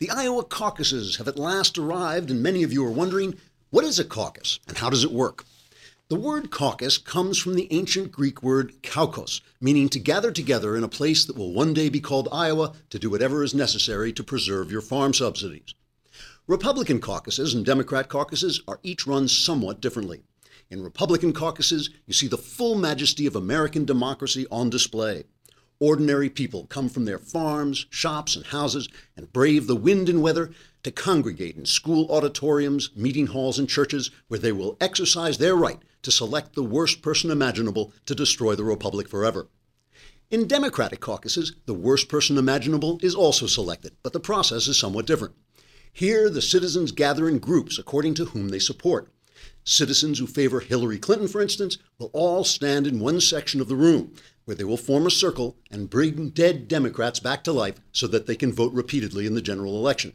The Iowa caucuses have at last arrived, and many of you are wondering what is a caucus and how does it work? The word caucus comes from the ancient Greek word kaukos, meaning to gather together in a place that will one day be called Iowa to do whatever is necessary to preserve your farm subsidies. Republican caucuses and Democrat caucuses are each run somewhat differently. In Republican caucuses, you see the full majesty of American democracy on display. Ordinary people come from their farms, shops, and houses and brave the wind and weather to congregate in school auditoriums, meeting halls, and churches where they will exercise their right to select the worst person imaginable to destroy the Republic forever. In Democratic caucuses, the worst person imaginable is also selected, but the process is somewhat different. Here, the citizens gather in groups according to whom they support. Citizens who favor Hillary Clinton, for instance, will all stand in one section of the room, where they will form a circle and bring dead Democrats back to life so that they can vote repeatedly in the general election.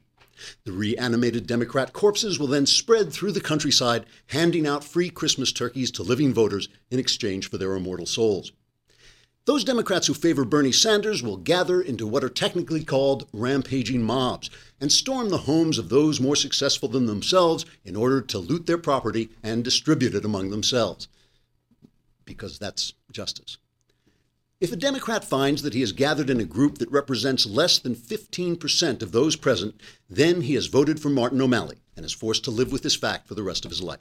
The reanimated Democrat corpses will then spread through the countryside, handing out free Christmas turkeys to living voters in exchange for their immortal souls. Those Democrats who favor Bernie Sanders will gather into what are technically called rampaging mobs and storm the homes of those more successful than themselves in order to loot their property and distribute it among themselves. Because that's justice. If a Democrat finds that he has gathered in a group that represents less than 15% of those present, then he has voted for Martin O'Malley and is forced to live with this fact for the rest of his life.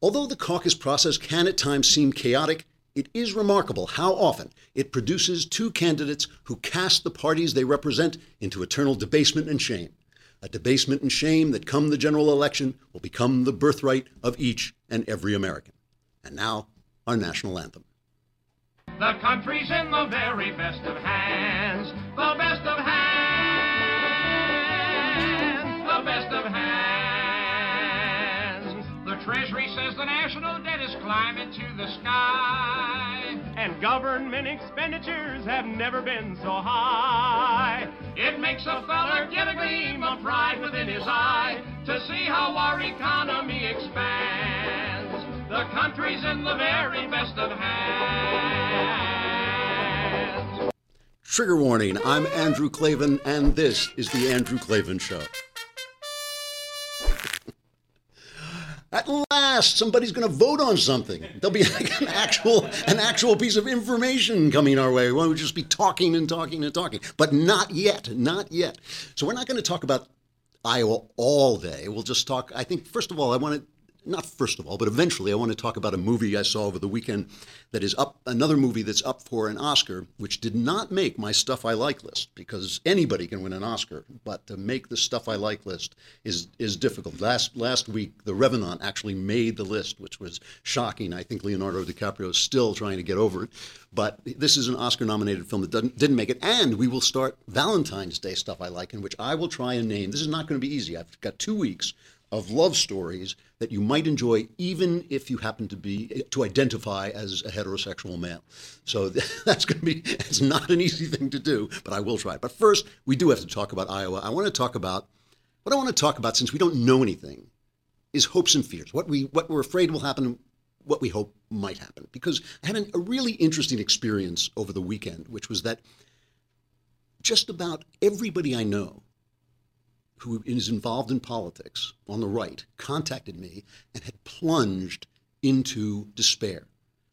Although the caucus process can at times seem chaotic, it is remarkable how often it produces two candidates who cast the parties they represent into eternal debasement and shame. A debasement and shame that, come the general election, will become the birthright of each and every American. And now, our national anthem. The country's in the very best of hands. The best of hands. The best of hands. The Treasury says the national debt is climbing to the sky. And government expenditures have never been so high. It makes a feller get a gleam of pride within his eye to see how our economy expands. The country's in the very best of hands. Trigger warning I'm Andrew Klavan, and this is The Andrew Klavan Show. At last, somebody's going to vote on something. There'll be like an actual, an actual piece of information coming our way. We won't we just be talking and talking and talking, but not yet, not yet. So we're not going to talk about Iowa all day. We'll just talk. I think first of all, I want to not first of all, but eventually, I want to talk about a movie I saw over the weekend that is up, another movie that's up for an Oscar, which did not make my Stuff I Like list because anybody can win an Oscar, but to make the Stuff I Like list is is difficult. Last last week, The Revenant actually made the list, which was shocking. I think Leonardo DiCaprio is still trying to get over it, but this is an Oscar-nominated film that didn't, didn't make it, and we will start Valentine's Day Stuff I Like, in which I will try and name. This is not going to be easy. I've got two weeks of love stories that you might enjoy even if you happen to be to identify as a heterosexual male. So that's going to be it's not an easy thing to do, but I will try. But first, we do have to talk about Iowa. I want to talk about what I want to talk about since we don't know anything is hopes and fears. What we what we're afraid will happen what we hope might happen because I had an, a really interesting experience over the weekend which was that just about everybody I know who is involved in politics on the right contacted me and had plunged into despair.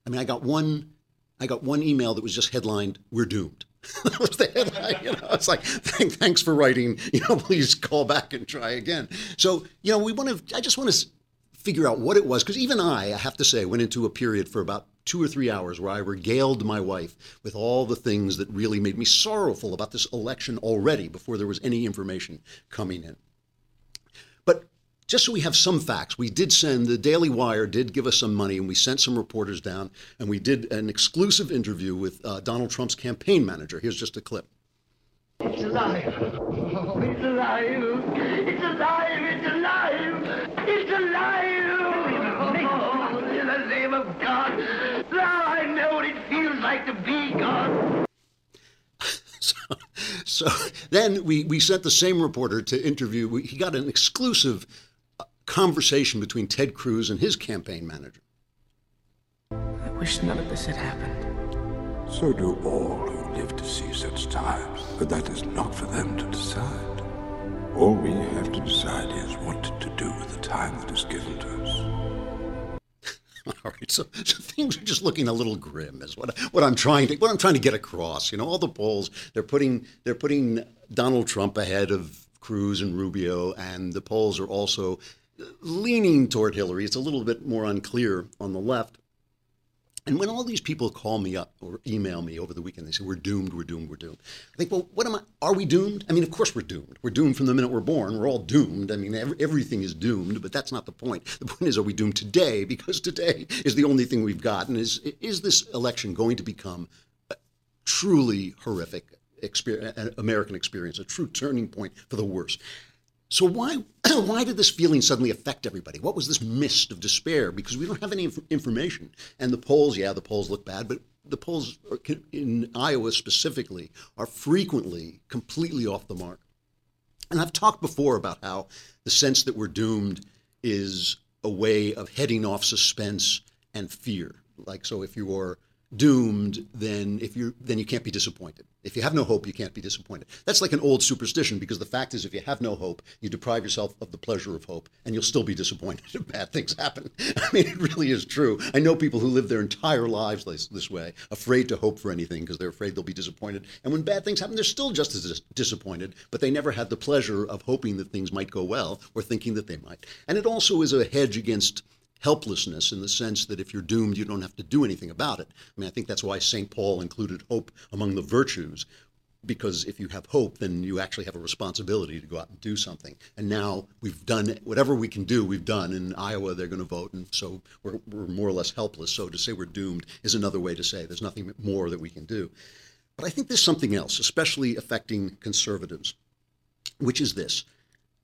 I mean, I got one, I got one email that was just headlined "We're doomed." that was the headline. You know, it's like, thanks for writing. You know, please call back and try again. So, you know, we want to. I just want to figure out what it was because even I, I have to say, went into a period for about two or three hours where I regaled my wife with all the things that really made me sorrowful about this election already before there was any information coming in. But just so we have some facts, we did send the Daily Wire did give us some money, and we sent some reporters down, and we did an exclusive interview with uh, Donald Trump's campaign manager. Here's just a clip. It's alive. It's alive. It's alive. It's alive. It's alive. Oh, in the name of God. So, so then we, we sent the same reporter to interview. He got an exclusive uh, conversation between Ted Cruz and his campaign manager. I wish none of this had happened. So do all who live to see such times. But that is not for them to decide. All we have to decide is what to do with the time that is given to us. All right, so, so things are just looking a little grim, is what what I'm trying to what I'm trying to get across. You know, all the polls they're putting they're putting Donald Trump ahead of Cruz and Rubio, and the polls are also leaning toward Hillary. It's a little bit more unclear on the left. And when all these people call me up or email me over the weekend, they say, We're doomed, we're doomed, we're doomed. I think, Well, what am I? Are we doomed? I mean, of course we're doomed. We're doomed from the minute we're born. We're all doomed. I mean, every, everything is doomed, but that's not the point. The point is, are we doomed today? Because today is the only thing we've got. And is, is this election going to become a truly horrific experience, American experience, a true turning point for the worse? So why why did this feeling suddenly affect everybody? What was this mist of despair? Because we don't have any inf- information. And the polls, yeah, the polls look bad, but the polls are, in Iowa specifically are frequently completely off the mark. And I've talked before about how the sense that we're doomed is a way of heading off suspense and fear. Like so, if you're doomed, then if you then you can't be disappointed. If you have no hope, you can't be disappointed. That's like an old superstition because the fact is, if you have no hope, you deprive yourself of the pleasure of hope, and you'll still be disappointed if bad things happen. I mean, it really is true. I know people who live their entire lives this, this way, afraid to hope for anything because they're afraid they'll be disappointed. And when bad things happen, they're still just as dis- disappointed, but they never had the pleasure of hoping that things might go well or thinking that they might. And it also is a hedge against helplessness in the sense that if you're doomed, you don't have to do anything about it. I mean, I think that's why St. Paul included hope among the virtues, because if you have hope, then you actually have a responsibility to go out and do something. And now we've done whatever we can do, we've done. In Iowa, they're going to vote, and so we're, we're more or less helpless. So to say we're doomed is another way to say there's nothing more that we can do. But I think there's something else, especially affecting conservatives, which is this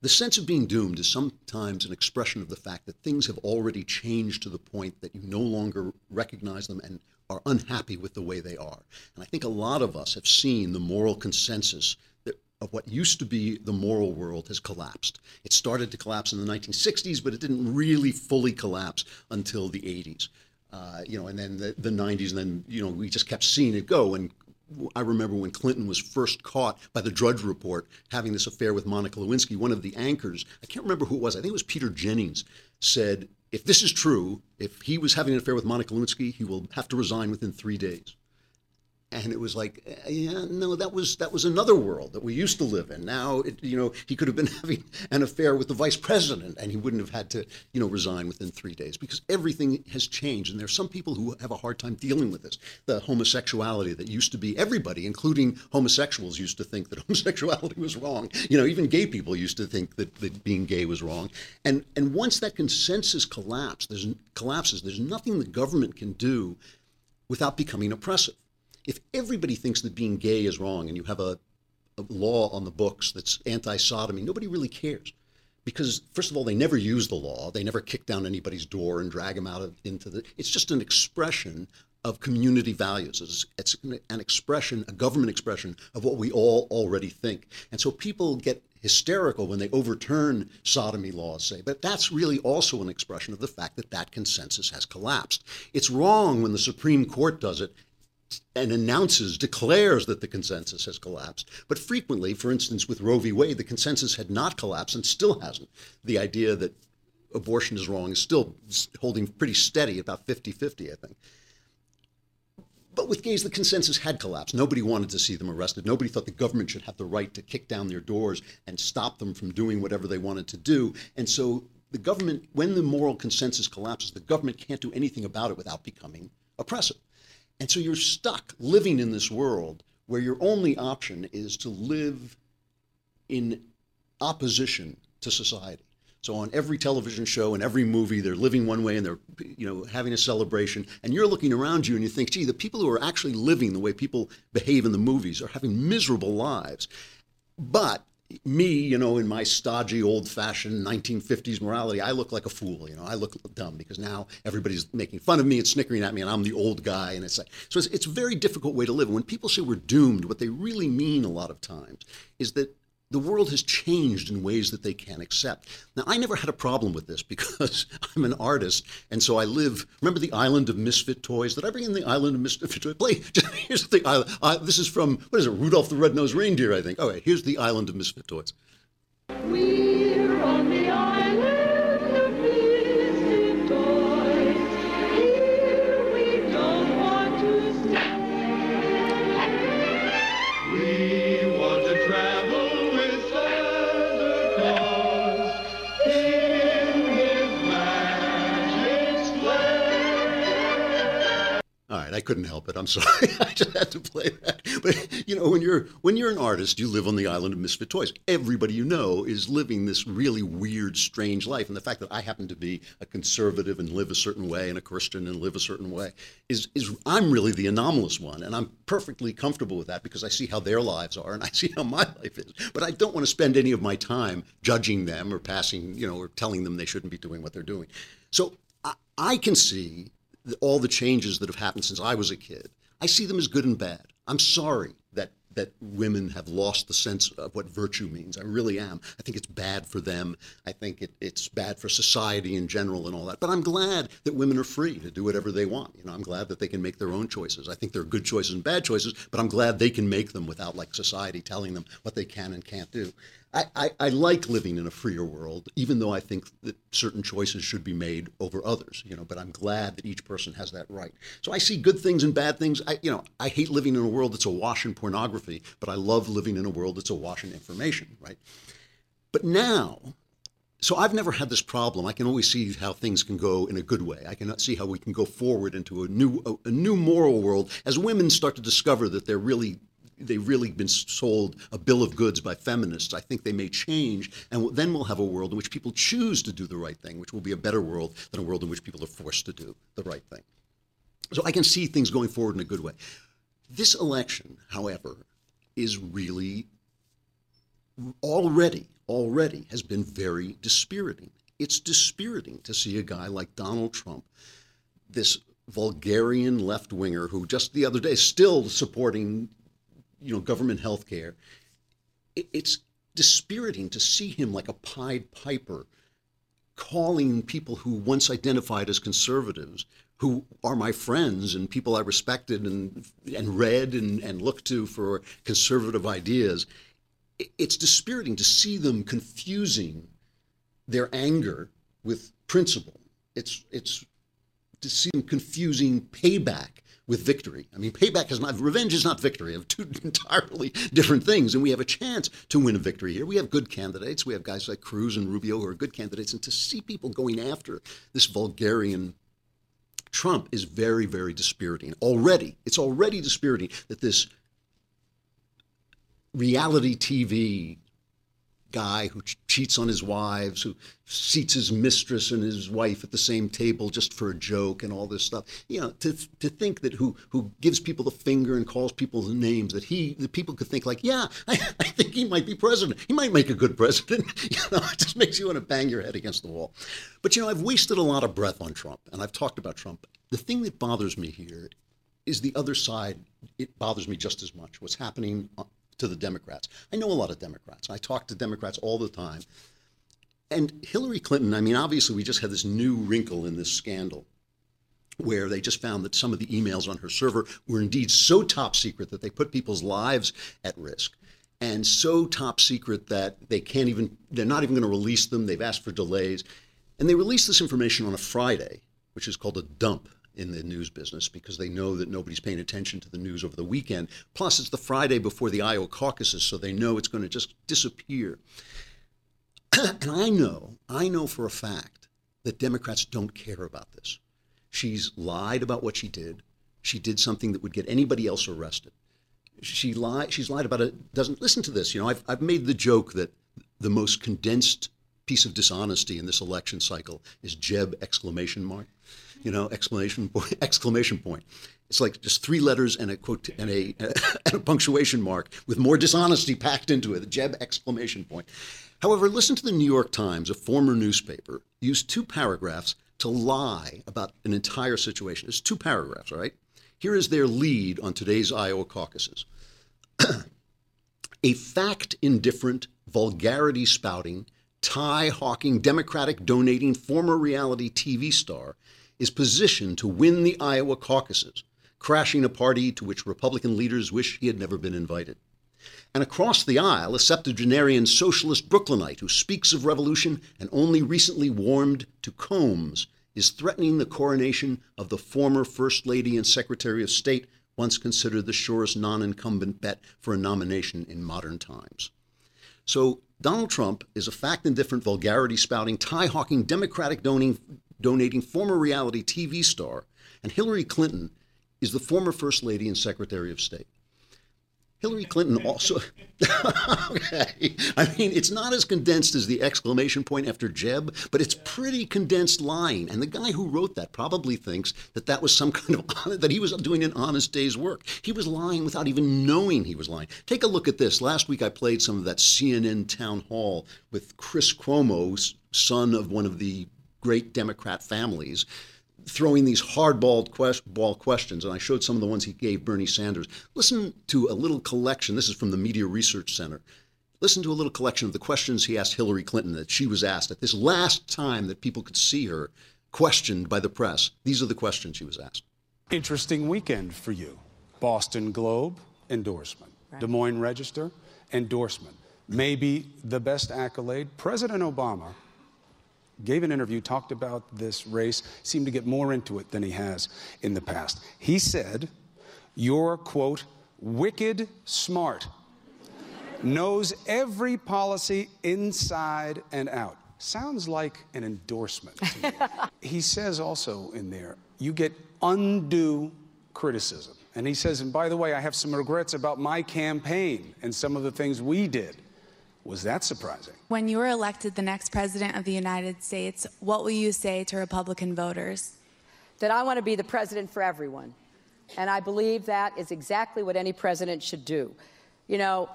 the sense of being doomed is sometimes an expression of the fact that things have already changed to the point that you no longer recognize them and are unhappy with the way they are. And I think a lot of us have seen the moral consensus that, of what used to be the moral world has collapsed. It started to collapse in the 1960s, but it didn't really fully collapse until the 80s. Uh, you know, and then the, the 90s, and then you know we just kept seeing it go. And I remember when Clinton was first caught by the Drudge Report having this affair with Monica Lewinsky, one of the anchors, I can't remember who it was, I think it was Peter Jennings, said, if this is true, if he was having an affair with Monica Lewinsky, he will have to resign within three days and it was like yeah no that was that was another world that we used to live in. Now it, you know he could have been having an affair with the vice president and he wouldn't have had to you know resign within three days because everything has changed. And there are some people who have a hard time dealing with this. The homosexuality that used to be everybody including homosexuals used to think that homosexuality was wrong. You know even gay people used to think that, that being gay was wrong. And and once that consensus collapses there's collapses there's nothing the government can do without becoming oppressive if everybody thinks that being gay is wrong and you have a, a law on the books that's anti sodomy, nobody really cares. Because, first of all, they never use the law. They never kick down anybody's door and drag them out of, into the. It's just an expression of community values. It's, it's an expression, a government expression of what we all already think. And so people get hysterical when they overturn sodomy laws, say, but that's really also an expression of the fact that that consensus has collapsed. It's wrong when the Supreme Court does it and announces, declares that the consensus has collapsed. But frequently, for instance, with Roe v. Wade, the consensus had not collapsed and still hasn't. The idea that abortion is wrong is still holding pretty steady, about 50 50, I think. But with gays, the consensus had collapsed. Nobody wanted to see them arrested. Nobody thought the government should have the right to kick down their doors and stop them from doing whatever they wanted to do. And so the government, when the moral consensus collapses, the government can't do anything about it without becoming oppressive. And so you're stuck living in this world where your only option is to live in opposition to society. So on every television show and every movie, they're living one way and they're, you know, having a celebration. And you're looking around you and you think, gee, the people who are actually living the way people behave in the movies are having miserable lives. But me, you know, in my stodgy, old-fashioned 1950s morality, I look like a fool. You know, I look dumb because now everybody's making fun of me and snickering at me, and I'm the old guy. And it's like, so it's, it's a very difficult way to live. When people say we're doomed, what they really mean a lot of times is that the world has changed in ways that they can't accept. Now, I never had a problem with this because I'm an artist, and so I live. Remember the island of misfit toys? Did I bring in the island of misfit toys? Play. Here's the island. Uh, this is from what is it? Rudolph the Red-Nosed Reindeer, I think. All right, here's the island of misfit toys. I couldn't help it. I'm sorry. I just had to play that. But you know, when you're when you're an artist, you live on the island of misfit toys. Everybody you know is living this really weird, strange life. And the fact that I happen to be a conservative and live a certain way, and a Christian and live a certain way, is is I'm really the anomalous one, and I'm perfectly comfortable with that because I see how their lives are and I see how my life is. But I don't want to spend any of my time judging them or passing, you know, or telling them they shouldn't be doing what they're doing. So I, I can see all the changes that have happened since I was a kid. I see them as good and bad. I'm sorry that that women have lost the sense of what virtue means. I really am. I think it's bad for them. I think it, it's bad for society in general and all that. But I'm glad that women are free to do whatever they want. You know, I'm glad that they can make their own choices. I think there are good choices and bad choices, but I'm glad they can make them without like society telling them what they can and can't do. I, I, I like living in a freer world, even though I think that certain choices should be made over others. You know, but I'm glad that each person has that right. So I see good things and bad things. I, you know, I hate living in a world that's awash in pornography, but I love living in a world that's awash in information. Right. But now, so I've never had this problem. I can always see how things can go in a good way. I can see how we can go forward into a new a, a new moral world as women start to discover that they're really they've really been sold a bill of goods by feminists. I think they may change, and then we'll have a world in which people choose to do the right thing, which will be a better world than a world in which people are forced to do the right thing. So I can see things going forward in a good way. This election, however, is really already already has been very dispiriting. It's dispiriting to see a guy like Donald Trump, this vulgarian left winger who just the other day still supporting you know government health care. It, it's dispiriting to see him like a Pied Piper calling people who once identified as conservatives, who are my friends and people I respected and and read and, and looked to for conservative ideas, it's dispiriting to see them confusing their anger with principle. It's it's to see them confusing payback with victory. I mean, payback is not revenge is not victory. Of two entirely different things, and we have a chance to win a victory here. We have good candidates. We have guys like Cruz and Rubio who are good candidates, and to see people going after this vulgarian Trump is very, very dispiriting. Already, it's already dispiriting that this reality TV guy who ch- cheats on his wives, who seats his mistress and his wife at the same table just for a joke and all this stuff. You know, to to think that who who gives people the finger and calls people the names that he that people could think like, yeah, I, I think he might be president. He might make a good president. You know, it just makes you want to bang your head against the wall. But you know, I've wasted a lot of breath on Trump, and I've talked about Trump. The thing that bothers me here is the other side. It bothers me just as much. What's happening uh, to the Democrats? I know a lot of Democrats. I talk to Democrats all the time. And Hillary Clinton, I mean, obviously, we just had this new wrinkle in this scandal where they just found that some of the emails on her server were indeed so top secret that they put people's lives at risk and so top secret that they can't even they're not even going to release them they've asked for delays and they released this information on a friday which is called a dump in the news business because they know that nobody's paying attention to the news over the weekend plus it's the friday before the iowa caucuses so they know it's going to just disappear and i know i know for a fact that democrats don't care about this She's lied about what she did. She did something that would get anybody else arrested. She lied. She's lied about it. Doesn't listen to this. You know, I've I've made the joke that the most condensed piece of dishonesty in this election cycle is Jeb exclamation mark. You know, exclamation point, exclamation point. It's like just three letters and a quote and a, and a punctuation mark with more dishonesty packed into it. Jeb exclamation point. However, listen to the New York Times, a former newspaper, used two paragraphs to lie about an entire situation. It's two paragraphs, all right? Here is their lead on today's Iowa caucuses. a fact indifferent, vulgarity spouting, tie hawking, Democratic donating former reality TV star is positioned to win the Iowa caucuses, crashing a party to which Republican leaders wish he had never been invited. And across the aisle, a septuagenarian socialist Brooklynite who speaks of revolution and only recently warmed to combs is threatening the coronation of the former First Lady and Secretary of State, once considered the surest non incumbent bet for a nomination in modern times. So, Donald Trump is a fact indifferent, vulgarity spouting, tie hawking, Democratic donating, donating former reality TV star, and Hillary Clinton is the former First Lady and Secretary of State. Hillary Clinton also. okay. I mean, it's not as condensed as the exclamation point after Jeb, but it's pretty condensed line. And the guy who wrote that probably thinks that that was some kind of that he was doing an honest day's work. He was lying without even knowing he was lying. Take a look at this. Last week I played some of that CNN town hall with Chris Cuomo, son of one of the great Democrat families throwing these hardball quest- ball questions, and I showed some of the ones he gave Bernie Sanders. Listen to a little collection. This is from the Media Research Center. Listen to a little collection of the questions he asked Hillary Clinton that she was asked at this last time that people could see her questioned by the press. These are the questions she was asked. Interesting weekend for you. Boston Globe, endorsement. Des Moines Register, endorsement. Maybe the best accolade. President Obama gave an interview, talked about this race, seemed to get more into it than he has in the past. He said, You're, quote, wicked smart, knows every policy inside and out. Sounds like an endorsement to me. he says also in there, You get undue criticism. And he says, And by the way, I have some regrets about my campaign and some of the things we did. Was that surprising? When you are elected the next president of the United States, what will you say to Republican voters? That I want to be the president for everyone. And I believe that is exactly what any president should do. You know,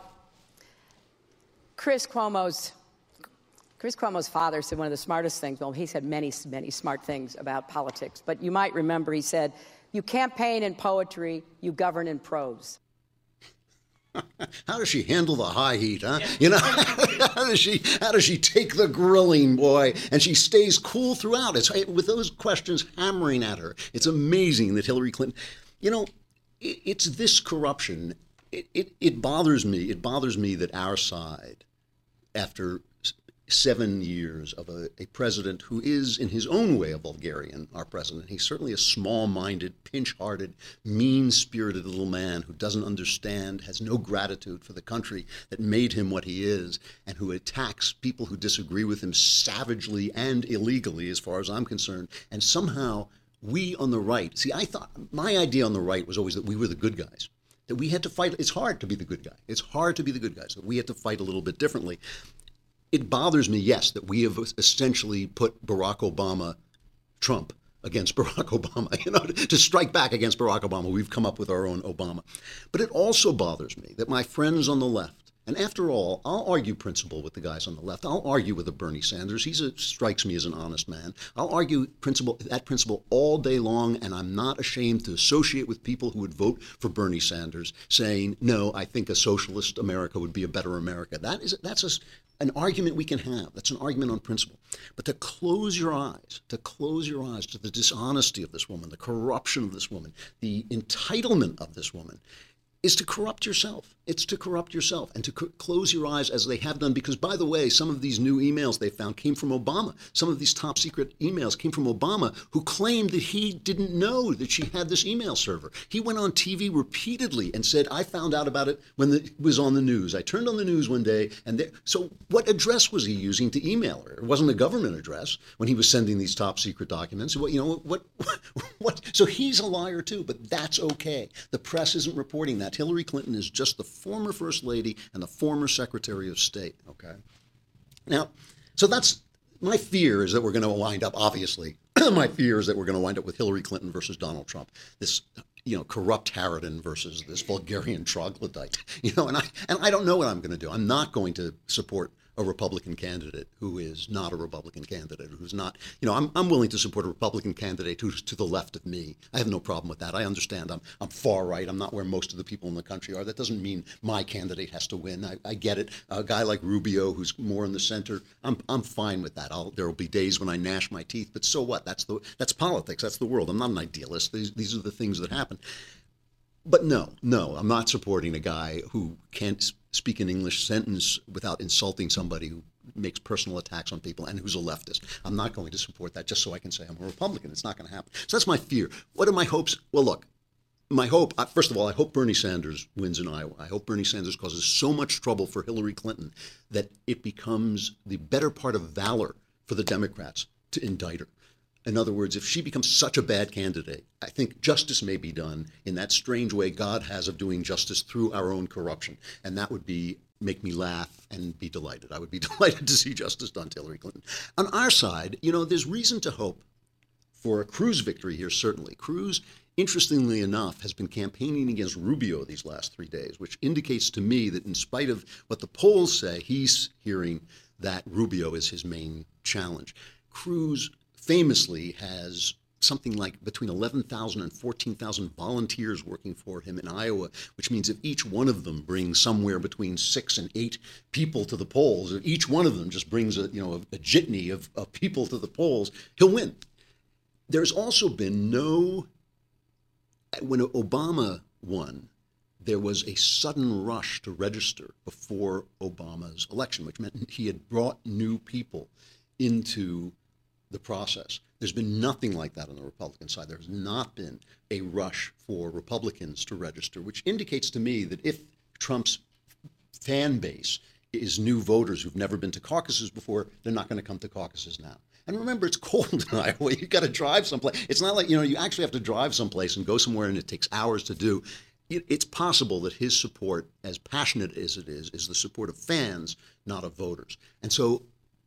Chris Cuomo's Chris Cuomo's father said one of the smartest things. Well, he said many, many smart things about politics, but you might remember he said, "You campaign in poetry, you govern in prose." How does she handle the high heat, huh? You know, how does she how does she take the grilling, boy? And she stays cool throughout. It's with those questions hammering at her. It's amazing that Hillary Clinton, you know, it, it's this corruption. It, it it bothers me. It bothers me that our side, after seven years of a, a president who is, in his own way, a vulgarian, our president. He's certainly a small minded, pinch hearted, mean spirited little man who doesn't understand, has no gratitude for the country that made him what he is, and who attacks people who disagree with him savagely and illegally, as far as I'm concerned. And somehow, we on the right see, I thought my idea on the right was always that we were the good guys that we had to fight. It's hard to be the good guy. It's hard to be the good guys. That we had to fight a little bit differently. It bothers me, yes, that we have essentially put Barack Obama, Trump against Barack Obama. You know, to strike back against Barack Obama, we've come up with our own Obama. But it also bothers me that my friends on the left. And after all, I'll argue principle with the guys on the left. I'll argue with a Bernie Sanders. He strikes me as an honest man. I'll argue principle that principle all day long, and I'm not ashamed to associate with people who would vote for Bernie Sanders, saying, "No, I think a socialist America would be a better America." That is that's a, an argument we can have. That's an argument on principle. But to close your eyes, to close your eyes to the dishonesty of this woman, the corruption of this woman, the entitlement of this woman, is to corrupt yourself. It's to corrupt yourself and to c- close your eyes as they have done. Because, by the way, some of these new emails they found came from Obama. Some of these top secret emails came from Obama, who claimed that he didn't know that she had this email server. He went on TV repeatedly and said, I found out about it when it was on the news. I turned on the news one day, and there, so what address was he using to email her? It wasn't a government address when he was sending these top secret documents. What, you know, what, what? So he's a liar too, but that's okay. The press isn't reporting that. Hillary Clinton is just the former First Lady and the former Secretary of State. Okay. Now, so that's my fear is that we're going to wind up. Obviously, my fear is that we're going to wind up with Hillary Clinton versus Donald Trump. This, you know, corrupt harridan versus this vulgarian troglodyte. You know, and I and I don't know what I'm going to do. I'm not going to support a Republican candidate who is not a Republican candidate, who's not, you know, I'm, I'm willing to support a Republican candidate who's to the left of me. I have no problem with that. I understand I'm, I'm far right. I'm not where most of the people in the country are. That doesn't mean my candidate has to win. I, I get it. A guy like Rubio, who's more in the center, I'm, I'm fine with that. I'll, there will be days when I gnash my teeth, but so what? That's the that's politics. That's the world. I'm not an idealist. These, these are the things that happen. But no, no, I'm not supporting a guy who can't speak an English sentence without insulting somebody who makes personal attacks on people and who's a leftist. I'm not going to support that just so I can say I'm a Republican. It's not going to happen. So that's my fear. What are my hopes? Well, look, my hope, first of all, I hope Bernie Sanders wins in Iowa. I hope Bernie Sanders causes so much trouble for Hillary Clinton that it becomes the better part of valor for the Democrats to indict her. In other words, if she becomes such a bad candidate, I think justice may be done in that strange way God has of doing justice through our own corruption. And that would be make me laugh and be delighted. I would be delighted to see justice done to Hillary Clinton. On our side, you know, there's reason to hope for a Cruz victory here, certainly. Cruz, interestingly enough, has been campaigning against Rubio these last three days, which indicates to me that in spite of what the polls say, he's hearing that Rubio is his main challenge. Cruz famously has something like between 11,000 and 14,000 volunteers working for him in Iowa, which means if each one of them brings somewhere between six and eight people to the polls, if each one of them just brings a you know a, a jitney of, of people to the polls, he'll win. There's also been no when Obama won, there was a sudden rush to register before Obama's election, which meant he had brought new people into the process. There's been nothing like that on the Republican side. There has not been a rush for Republicans to register, which indicates to me that if Trump's fan base is new voters who've never been to caucuses before, they're not going to come to caucuses now. And remember, it's cold in Iowa. You've got to drive someplace. It's not like you know you actually have to drive someplace and go somewhere, and it takes hours to do. It, it's possible that his support, as passionate as it is, is the support of fans, not of voters. And so,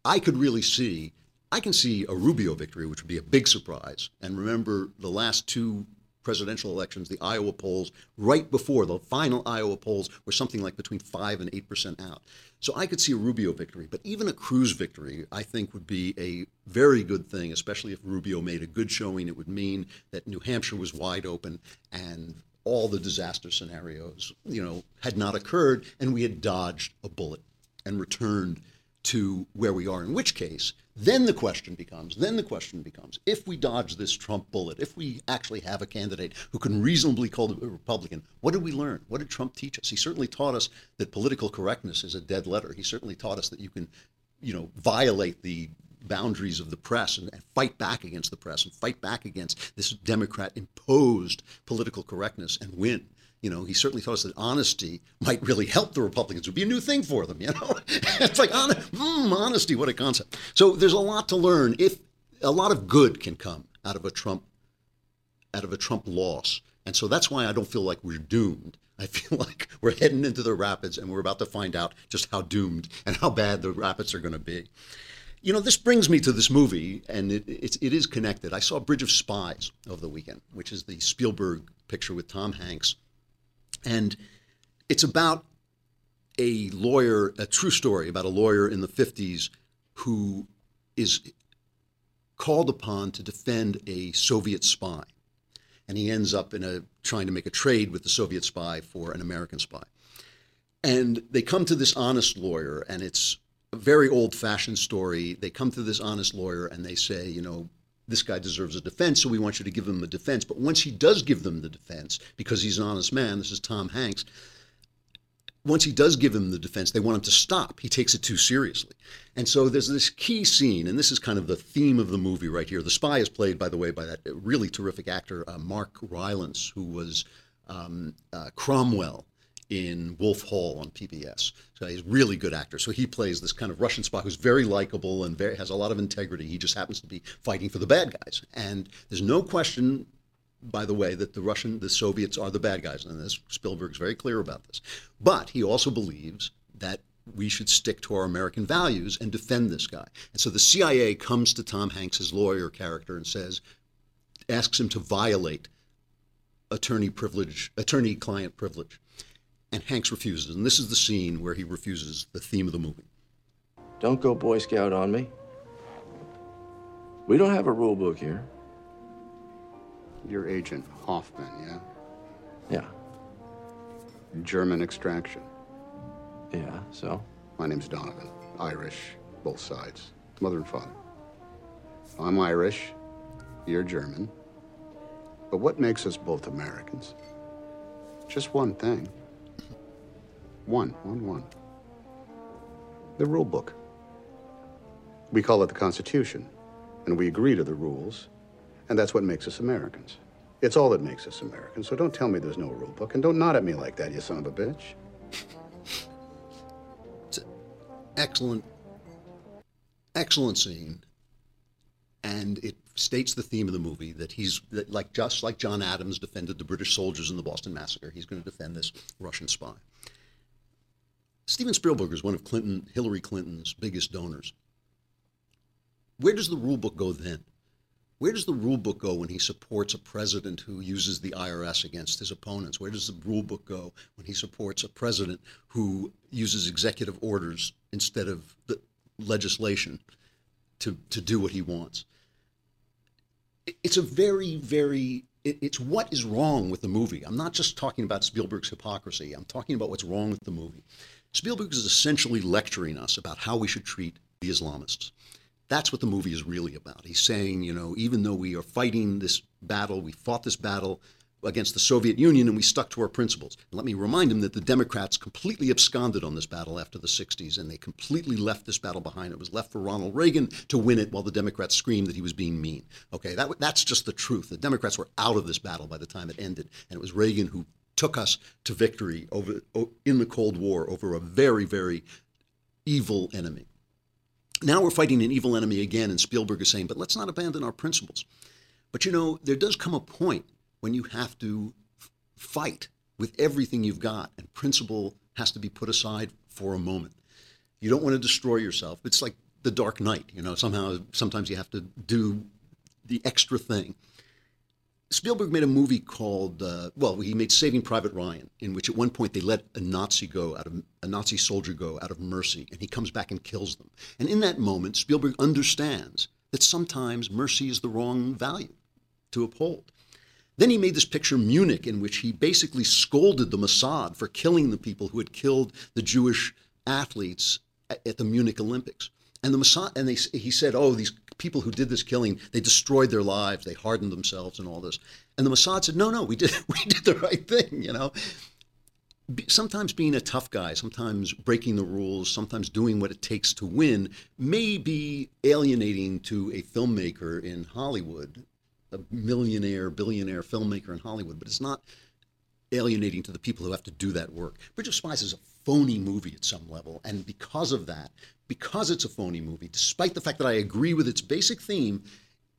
I could really see. I can see a Rubio victory, which would be a big surprise. And remember, the last two presidential elections, the Iowa polls, right before the final Iowa polls, were something like between 5 and 8% out. So I could see a Rubio victory, but even a Cruz victory, I think, would be a very good thing, especially if Rubio made a good showing. It would mean that New Hampshire was wide open and all the disaster scenarios, you know, had not occurred, and we had dodged a bullet and returned to where we are. In which case, then the question becomes, then the question becomes, if we dodge this Trump bullet, if we actually have a candidate who can reasonably call a Republican, what did we learn? What did Trump teach us? He certainly taught us that political correctness is a dead letter. He certainly taught us that you can, you know, violate the boundaries of the press and, and fight back against the press and fight back against this Democrat imposed political correctness and win. You know, he certainly taught us that honesty might really help the Republicans. It would be a new thing for them. You know, it's like mm, honesty. What a concept. So there's a lot to learn. If a lot of good can come out of a Trump, out of a Trump loss, and so that's why I don't feel like we're doomed. I feel like we're heading into the rapids, and we're about to find out just how doomed and how bad the rapids are going to be. You know, this brings me to this movie, and it, it's, it is connected. I saw Bridge of Spies over the weekend, which is the Spielberg picture with Tom Hanks. And it's about a lawyer, a true story about a lawyer in the 50s who is called upon to defend a Soviet spy. And he ends up in a trying to make a trade with the Soviet spy for an American spy. And they come to this honest lawyer, and it's a very old fashioned story. They come to this honest lawyer and they say, you know, this guy deserves a defense, so we want you to give him a defense. But once he does give them the defense, because he's an honest man, this is Tom Hanks, once he does give him the defense, they want him to stop. He takes it too seriously. And so there's this key scene, and this is kind of the theme of the movie right here. The spy is played, by the way, by that really terrific actor, uh, Mark Rylance, who was um, uh, Cromwell in Wolf Hall on PBS. So he's a really good actor. So he plays this kind of Russian spy who's very likable and very, has a lot of integrity. He just happens to be fighting for the bad guys. And there's no question, by the way, that the Russian, the Soviets are the bad guys. And this Spielberg's very clear about this. But he also believes that we should stick to our American values and defend this guy. And so the CIA comes to Tom Hanks' lawyer character and says, asks him to violate attorney privilege, attorney client privilege. And Hanks refuses. And this is the scene where he refuses the theme of the movie. Don't go Boy Scout on me. We don't have a rule book here. Your agent, Hoffman, yeah? Yeah. German extraction. Yeah, so? My name's Donovan. Irish, both sides. Mother and father. I'm Irish. You're German. But what makes us both Americans? Just one thing. One, one, one. The rule book. We call it the Constitution, and we agree to the rules, and that's what makes us Americans. It's all that makes us Americans, so don't tell me there's no rule book, and don't nod at me like that, you son of a bitch. it's excellent, excellent scene, and it states the theme of the movie that he's that like just like John Adams defended the British soldiers in the Boston Massacre, he's going to defend this Russian spy. Steven Spielberg is one of Clinton, Hillary Clinton's biggest donors. Where does the rule book go then? Where does the rule book go when he supports a president who uses the IRS against his opponents? Where does the rule book go when he supports a president who uses executive orders instead of the legislation to, to do what he wants? It's a very, very, it's what is wrong with the movie. I'm not just talking about Spielberg's hypocrisy, I'm talking about what's wrong with the movie. Spielberg is essentially lecturing us about how we should treat the Islamists. That's what the movie is really about. He's saying, you know, even though we are fighting this battle, we fought this battle against the Soviet Union and we stuck to our principles. And let me remind him that the Democrats completely absconded on this battle after the 60s and they completely left this battle behind. It was left for Ronald Reagan to win it while the Democrats screamed that he was being mean. Okay, that, that's just the truth. The Democrats were out of this battle by the time it ended. And it was Reagan who took us to victory over in the Cold War over a very, very evil enemy. Now we're fighting an evil enemy again, and Spielberg is saying, but let's not abandon our principles. But you know, there does come a point when you have to f- fight with everything you've got, and principle has to be put aside for a moment. You don't want to destroy yourself. It's like the Dark Knight, you know, somehow, sometimes you have to do the extra thing. Spielberg made a movie called, uh, well, he made Saving Private Ryan, in which at one point they let a Nazi go out of a Nazi soldier go out of mercy, and he comes back and kills them. And in that moment, Spielberg understands that sometimes mercy is the wrong value to uphold. Then he made this picture Munich, in which he basically scolded the Mossad for killing the people who had killed the Jewish athletes at, at the Munich Olympics. And the Mossad, and they, he said, "Oh, these people who did this killing, they destroyed their lives, they hardened themselves, and all this." And the Mossad said, "No, no, we did, we did the right thing." You know, sometimes being a tough guy, sometimes breaking the rules, sometimes doing what it takes to win, may be alienating to a filmmaker in Hollywood, a millionaire, billionaire filmmaker in Hollywood, but it's not alienating to the people who have to do that work. Bridge of Spies is a phony movie at some level, and because of that, because it's a phony movie, despite the fact that I agree with its basic theme,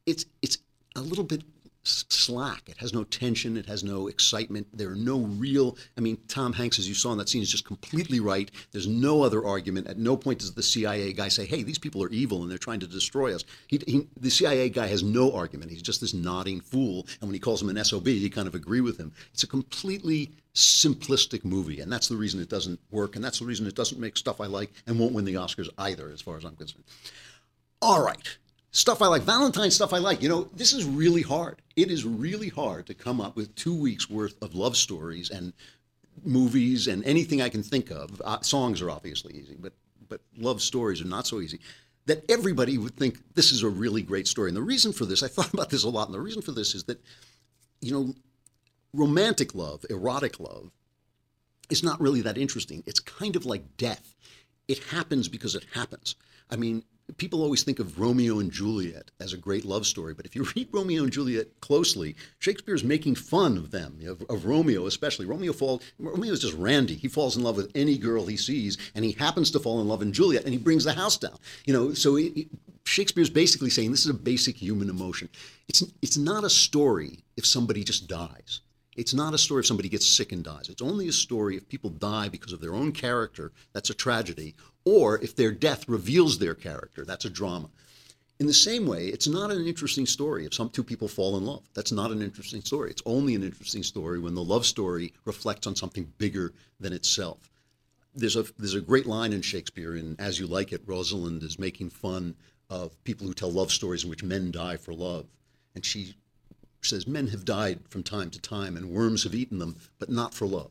it's it's a little bit slack. It has no tension. It has no excitement. There are no real. I mean, Tom Hanks, as you saw in that scene, is just completely right. There's no other argument. At no point does the CIA guy say, "Hey, these people are evil and they're trying to destroy us." He, he, the CIA guy has no argument. He's just this nodding fool. And when he calls him an SOB, you kind of agree with him. It's a completely simplistic movie, and that's the reason it doesn't work, and that's the reason it doesn't make stuff I like and won't win the Oscars either, as far as I'm concerned. All right. Stuff I like, Valentine's stuff I like. You know, this is really hard. It is really hard to come up with two weeks worth of love stories and movies and anything I can think of. Uh, songs are obviously easy, but but love stories are not so easy. That everybody would think this is a really great story. And the reason for this, I thought about this a lot, and the reason for this is that, you know, romantic love, erotic love, is not really that interesting. It's kind of like death. It happens because it happens. I mean, people always think of Romeo and Juliet as a great love story, but if you read Romeo and Juliet closely, Shakespeare's making fun of them, of, of Romeo especially. Romeo falls. Romeo is just randy. He falls in love with any girl he sees, and he happens to fall in love in Juliet, and he brings the house down. You know, so it, it- Shakespeare's basically saying this is a basic human emotion. It's it's not a story if somebody just dies. It's not a story if somebody gets sick and dies. It's only a story if people die because of their own character, that's a tragedy, or if their death reveals their character, that's a drama. In the same way, it's not an interesting story if some two people fall in love. That's not an interesting story. It's only an interesting story when the love story reflects on something bigger than itself. There's a there's a great line in Shakespeare in As You Like It, Rosalind is making fun of people who tell love stories in which men die for love. And she says men have died from time to time and worms have eaten them, but not for love.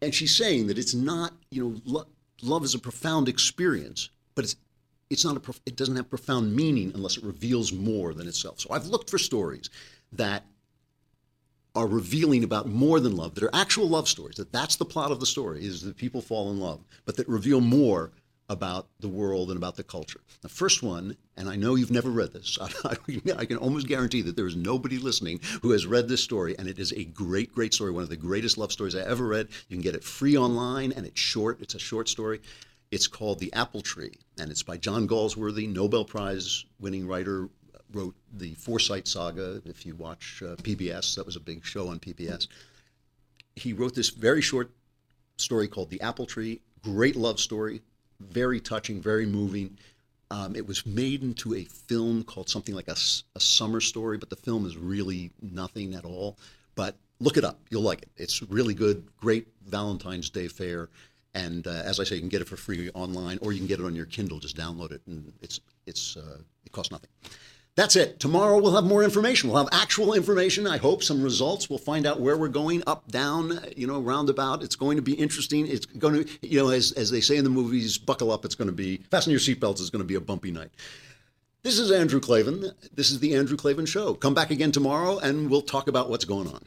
And she's saying that it's not, you know, love is a profound experience, but it's it's not a prof- it doesn't have profound meaning unless it reveals more than itself. So I've looked for stories that are revealing about more than love, that are actual love stories, that that's the plot of the story, is that people fall in love, but that reveal more about the world and about the culture. The first one, and I know you've never read this, I, I can almost guarantee that there is nobody listening who has read this story, and it is a great, great story, one of the greatest love stories I ever read. You can get it free online, and it's short, it's a short story. It's called The Apple Tree, and it's by John Galsworthy, Nobel Prize winning writer, wrote the Forsyte Saga. If you watch uh, PBS, that was a big show on PBS. He wrote this very short story called The Apple Tree. Great love story, very touching, very moving. Um, it was made into a film called something like a, a Summer Story, but the film is really nothing at all. But look it up; you'll like it. It's really good. Great Valentine's Day fare, and uh, as I say, you can get it for free online, or you can get it on your Kindle. Just download it, and it's it's uh, it costs nothing. That's it. Tomorrow we'll have more information. We'll have actual information. I hope some results. We'll find out where we're going, up, down, you know, roundabout. It's going to be interesting. It's going to, you know, as, as they say in the movies, buckle up. It's going to be, fasten your seatbelts. It's going to be a bumpy night. This is Andrew Klavan. This is the Andrew Klavan Show. Come back again tomorrow and we'll talk about what's going on.